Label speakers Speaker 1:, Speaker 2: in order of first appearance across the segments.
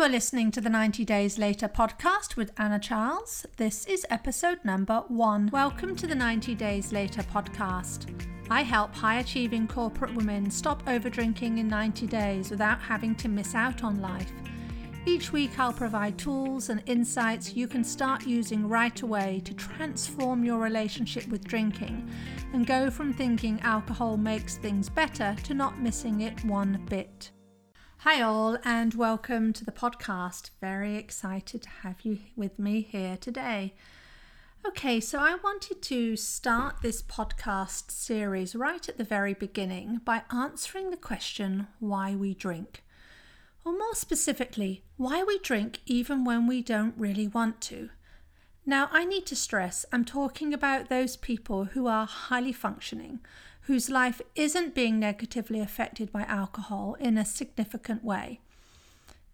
Speaker 1: You are listening to the 90 Days Later podcast with Anna Charles. This is episode number one. Welcome to the 90 Days Later podcast. I help high achieving corporate women stop over drinking in 90 days without having to miss out on life. Each week, I'll provide tools and insights you can start using right away to transform your relationship with drinking and go from thinking alcohol makes things better to not missing it one bit. Hi, all, and welcome to the podcast. Very excited to have you with me here today. Okay, so I wanted to start this podcast series right at the very beginning by answering the question why we drink. Or more specifically, why we drink even when we don't really want to. Now, I need to stress I'm talking about those people who are highly functioning, whose life isn't being negatively affected by alcohol in a significant way.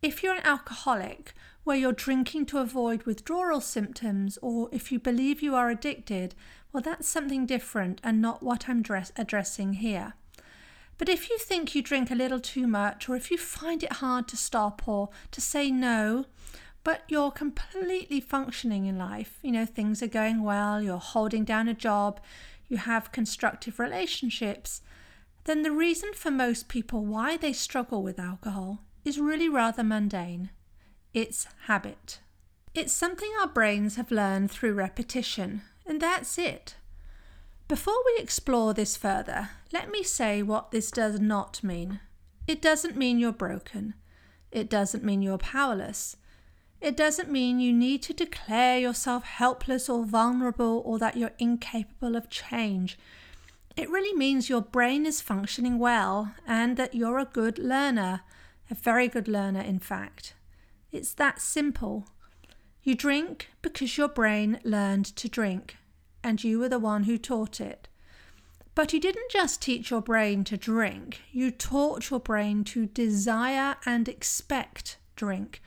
Speaker 1: If you're an alcoholic, where you're drinking to avoid withdrawal symptoms, or if you believe you are addicted, well, that's something different and not what I'm dress- addressing here. But if you think you drink a little too much, or if you find it hard to stop or to say no, but you're completely functioning in life, you know, things are going well, you're holding down a job, you have constructive relationships, then the reason for most people why they struggle with alcohol is really rather mundane. It's habit. It's something our brains have learned through repetition, and that's it. Before we explore this further, let me say what this does not mean. It doesn't mean you're broken. It doesn't mean you're powerless. It doesn't mean you need to declare yourself helpless or vulnerable or that you're incapable of change. It really means your brain is functioning well and that you're a good learner, a very good learner, in fact. It's that simple. You drink because your brain learned to drink, and you were the one who taught it. But you didn't just teach your brain to drink, you taught your brain to desire and expect drink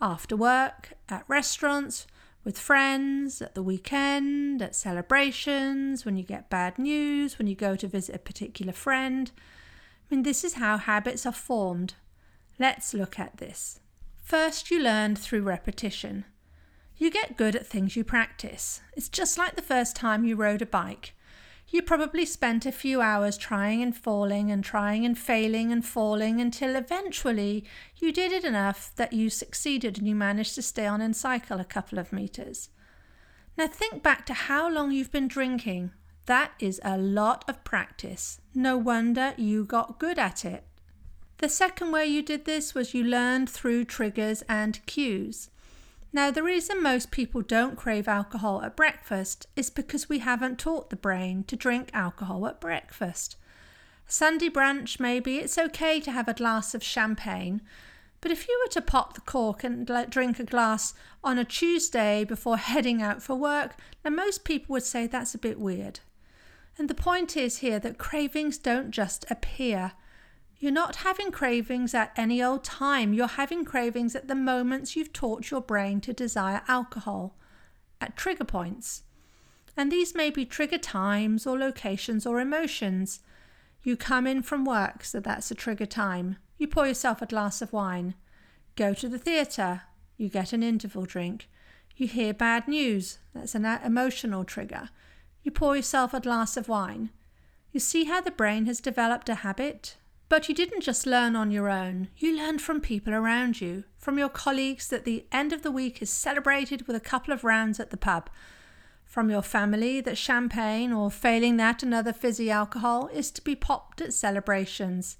Speaker 1: after work, at restaurants, with friends, at the weekend, at celebrations, when you get bad news, when you go to visit a particular friend. I mean, this is how habits are formed. Let's look at this. First, you learn through repetition. You get good at things you practice. It's just like the first time you rode a bike. You probably spent a few hours trying and falling and trying and failing and falling until eventually you did it enough that you succeeded and you managed to stay on and cycle a couple of meters. Now think back to how long you've been drinking. That is a lot of practice. No wonder you got good at it. The second way you did this was you learned through triggers and cues. Now, the reason most people don't crave alcohol at breakfast is because we haven't taught the brain to drink alcohol at breakfast. Sunday brunch, maybe it's okay to have a glass of champagne, but if you were to pop the cork and drink a glass on a Tuesday before heading out for work, then most people would say that's a bit weird. And the point is here that cravings don't just appear. You're not having cravings at any old time. You're having cravings at the moments you've taught your brain to desire alcohol, at trigger points. And these may be trigger times or locations or emotions. You come in from work, so that's a trigger time. You pour yourself a glass of wine. Go to the theatre, you get an interval drink. You hear bad news, that's an uh, emotional trigger. You pour yourself a glass of wine. You see how the brain has developed a habit, but you didn't just learn on your own, you learned from people around you, from your colleagues that the end of the week is celebrated with a couple of rounds at the pub, from your family that champagne or failing that another fizzy alcohol is to be popped at celebrations.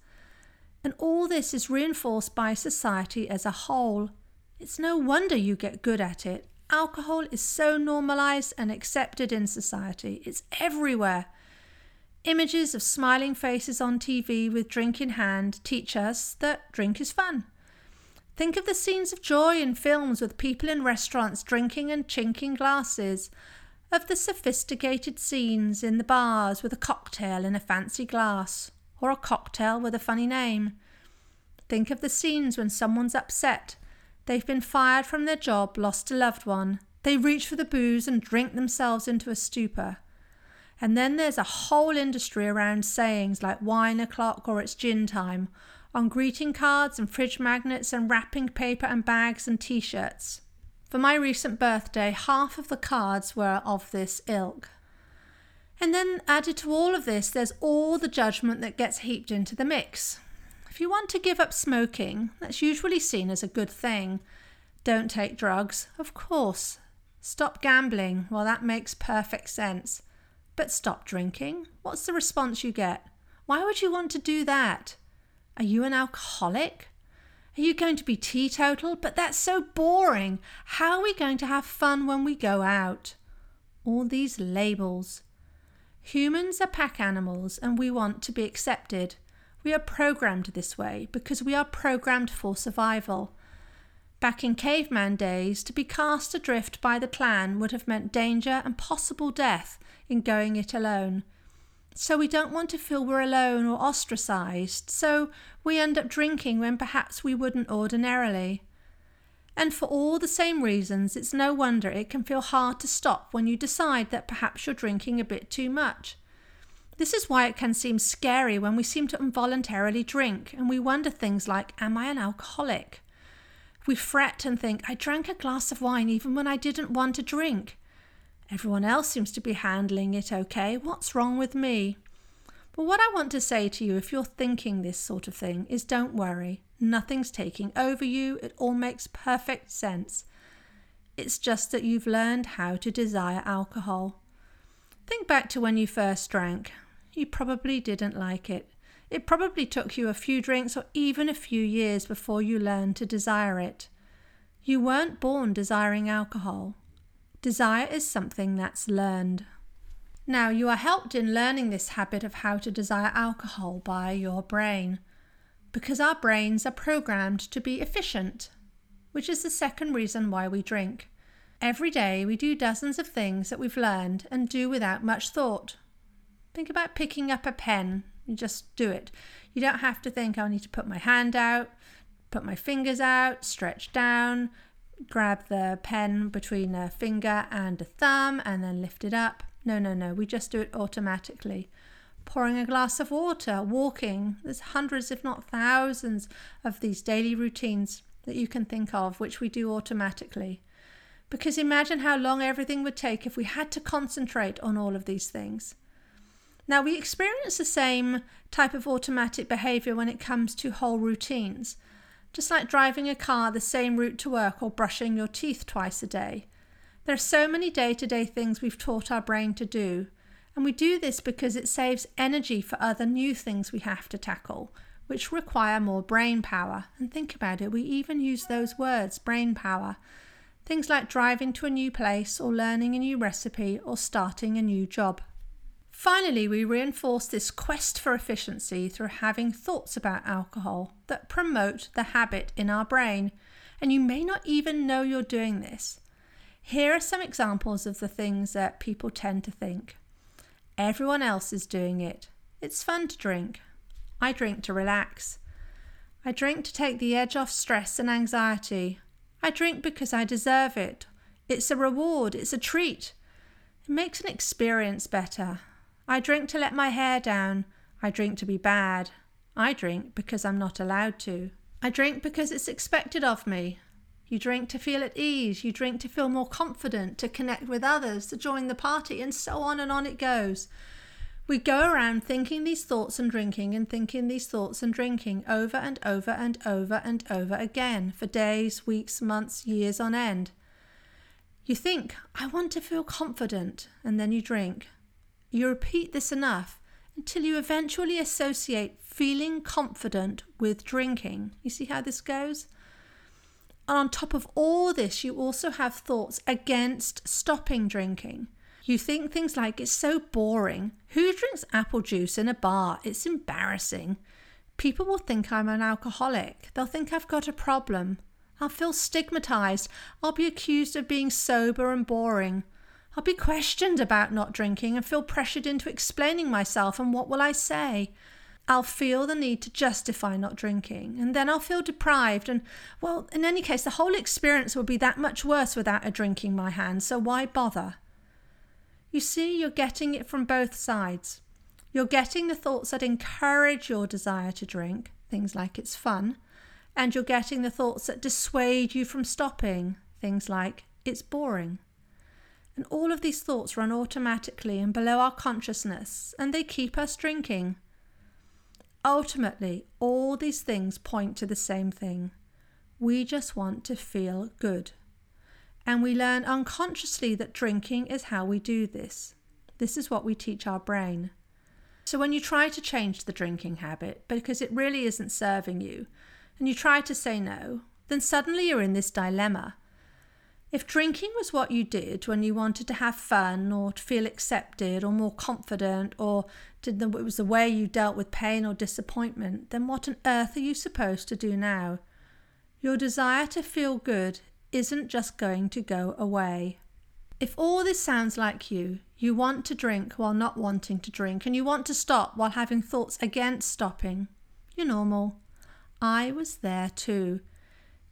Speaker 1: And all this is reinforced by society as a whole. It's no wonder you get good at it. Alcohol is so normalized and accepted in society, it's everywhere. Images of smiling faces on TV with drink in hand teach us that drink is fun. Think of the scenes of joy in films with people in restaurants drinking and chinking glasses, of the sophisticated scenes in the bars with a cocktail in a fancy glass, or a cocktail with a funny name. Think of the scenes when someone's upset, they've been fired from their job, lost a loved one, they reach for the booze and drink themselves into a stupor. And then there's a whole industry around sayings like wine o'clock or it's gin time, on greeting cards and fridge magnets and wrapping paper and bags and t shirts. For my recent birthday, half of the cards were of this ilk. And then added to all of this, there's all the judgment that gets heaped into the mix. If you want to give up smoking, that's usually seen as a good thing. Don't take drugs, of course. Stop gambling, well, that makes perfect sense. But stop drinking? What's the response you get? Why would you want to do that? Are you an alcoholic? Are you going to be teetotal? But that's so boring. How are we going to have fun when we go out? All these labels. Humans are pack animals and we want to be accepted. We are programmed this way because we are programmed for survival. Back in caveman days, to be cast adrift by the clan would have meant danger and possible death in going it alone. So we don't want to feel we're alone or ostracized, so we end up drinking when perhaps we wouldn't ordinarily. And for all the same reasons, it's no wonder it can feel hard to stop when you decide that perhaps you're drinking a bit too much. This is why it can seem scary when we seem to involuntarily drink and we wonder things like, Am I an alcoholic? We fret and think, I drank a glass of wine even when I didn't want to drink. Everyone else seems to be handling it okay. What's wrong with me? But what I want to say to you, if you're thinking this sort of thing, is don't worry. Nothing's taking over you. It all makes perfect sense. It's just that you've learned how to desire alcohol. Think back to when you first drank. You probably didn't like it. It probably took you a few drinks or even a few years before you learned to desire it. You weren't born desiring alcohol. Desire is something that's learned. Now, you are helped in learning this habit of how to desire alcohol by your brain because our brains are programmed to be efficient, which is the second reason why we drink. Every day we do dozens of things that we've learned and do without much thought. Think about picking up a pen. You just do it. You don't have to think, I need to put my hand out, put my fingers out, stretch down, grab the pen between a finger and a thumb, and then lift it up. No, no, no. We just do it automatically pouring a glass of water, walking. There's hundreds, if not thousands, of these daily routines that you can think of, which we do automatically. Because imagine how long everything would take if we had to concentrate on all of these things. Now, we experience the same type of automatic behavior when it comes to whole routines, just like driving a car the same route to work or brushing your teeth twice a day. There are so many day to day things we've taught our brain to do and we do this because it saves energy for other new things we have to tackle, which require more brain power. And think about it, we even use those words brain power. Things like driving to a new place, or learning a new recipe, or starting a new job. Finally, we reinforce this quest for efficiency through having thoughts about alcohol that promote the habit in our brain. And you may not even know you're doing this. Here are some examples of the things that people tend to think. Everyone else is doing it. It's fun to drink. I drink to relax. I drink to take the edge off stress and anxiety. I drink because I deserve it. It's a reward, it's a treat. It makes an experience better. I drink to let my hair down. I drink to be bad. I drink because I'm not allowed to. I drink because it's expected of me. You drink to feel at ease, you drink to feel more confident, to connect with others, to join the party, and so on and on it goes. We go around thinking these thoughts and drinking and thinking these thoughts and drinking over and over and over and over again for days, weeks, months, years on end. You think, I want to feel confident, and then you drink. You repeat this enough until you eventually associate feeling confident with drinking. You see how this goes? And on top of all this, you also have thoughts against stopping drinking. You think things like, it's so boring. Who drinks apple juice in a bar? It's embarrassing. People will think I'm an alcoholic. They'll think I've got a problem. I'll feel stigmatized. I'll be accused of being sober and boring. I'll be questioned about not drinking and feel pressured into explaining myself. And what will I say? I'll feel the need to justify not drinking, and then I'll feel deprived. And, well, in any case, the whole experience will be that much worse without a drink in my hand, so why bother? You see, you're getting it from both sides. You're getting the thoughts that encourage your desire to drink, things like it's fun, and you're getting the thoughts that dissuade you from stopping, things like it's boring. And all of these thoughts run automatically and below our consciousness, and they keep us drinking. Ultimately, all these things point to the same thing. We just want to feel good. And we learn unconsciously that drinking is how we do this. This is what we teach our brain. So when you try to change the drinking habit because it really isn't serving you, and you try to say no, then suddenly you're in this dilemma. If drinking was what you did when you wanted to have fun or to feel accepted or more confident or did the, it was the way you dealt with pain or disappointment, then what on earth are you supposed to do now? Your desire to feel good isn't just going to go away. If all this sounds like you, you want to drink while not wanting to drink, and you want to stop while having thoughts against stopping, you're normal. I was there too.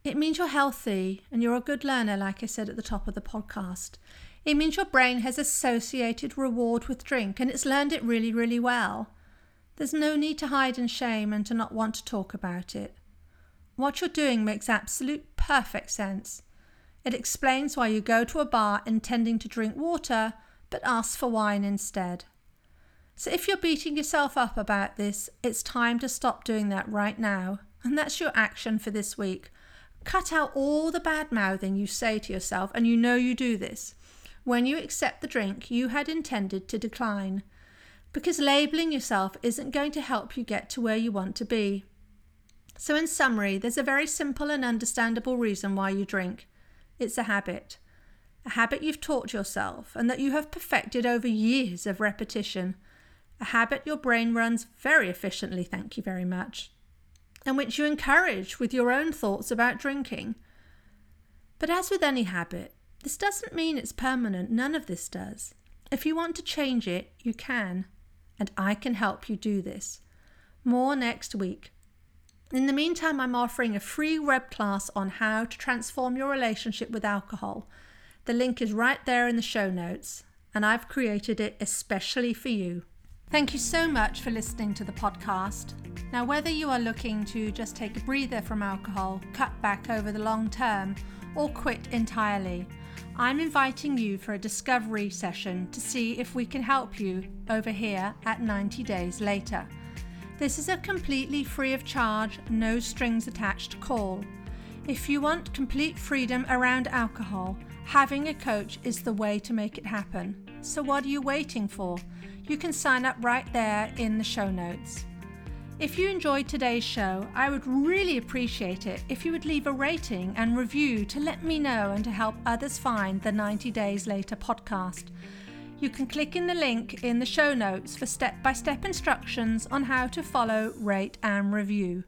Speaker 1: It means you're healthy and you're a good learner, like I said at the top of the podcast. It means your brain has associated reward with drink and it's learned it really, really well. There's no need to hide in shame and to not want to talk about it. What you're doing makes absolute perfect sense. It explains why you go to a bar intending to drink water but ask for wine instead. So if you're beating yourself up about this, it's time to stop doing that right now. And that's your action for this week. Cut out all the bad mouthing you say to yourself, and you know you do this when you accept the drink you had intended to decline. Because labeling yourself isn't going to help you get to where you want to be. So, in summary, there's a very simple and understandable reason why you drink it's a habit. A habit you've taught yourself and that you have perfected over years of repetition. A habit your brain runs very efficiently, thank you very much and which you encourage with your own thoughts about drinking. But as with any habit, this doesn't mean it's permanent, none of this does. If you want to change it, you can, and I can help you do this. More next week. In the meantime, I'm offering a free web class on how to transform your relationship with alcohol. The link is right there in the show notes, and I've created it especially for you. Thank you so much for listening to the podcast. Now, whether you are looking to just take a breather from alcohol, cut back over the long term, or quit entirely, I'm inviting you for a discovery session to see if we can help you over here at 90 Days Later. This is a completely free of charge, no strings attached call. If you want complete freedom around alcohol, having a coach is the way to make it happen. So, what are you waiting for? You can sign up right there in the show notes. If you enjoyed today's show, I would really appreciate it if you would leave a rating and review to let me know and to help others find the 90 Days Later podcast. You can click in the link in the show notes for step by step instructions on how to follow, rate, and review.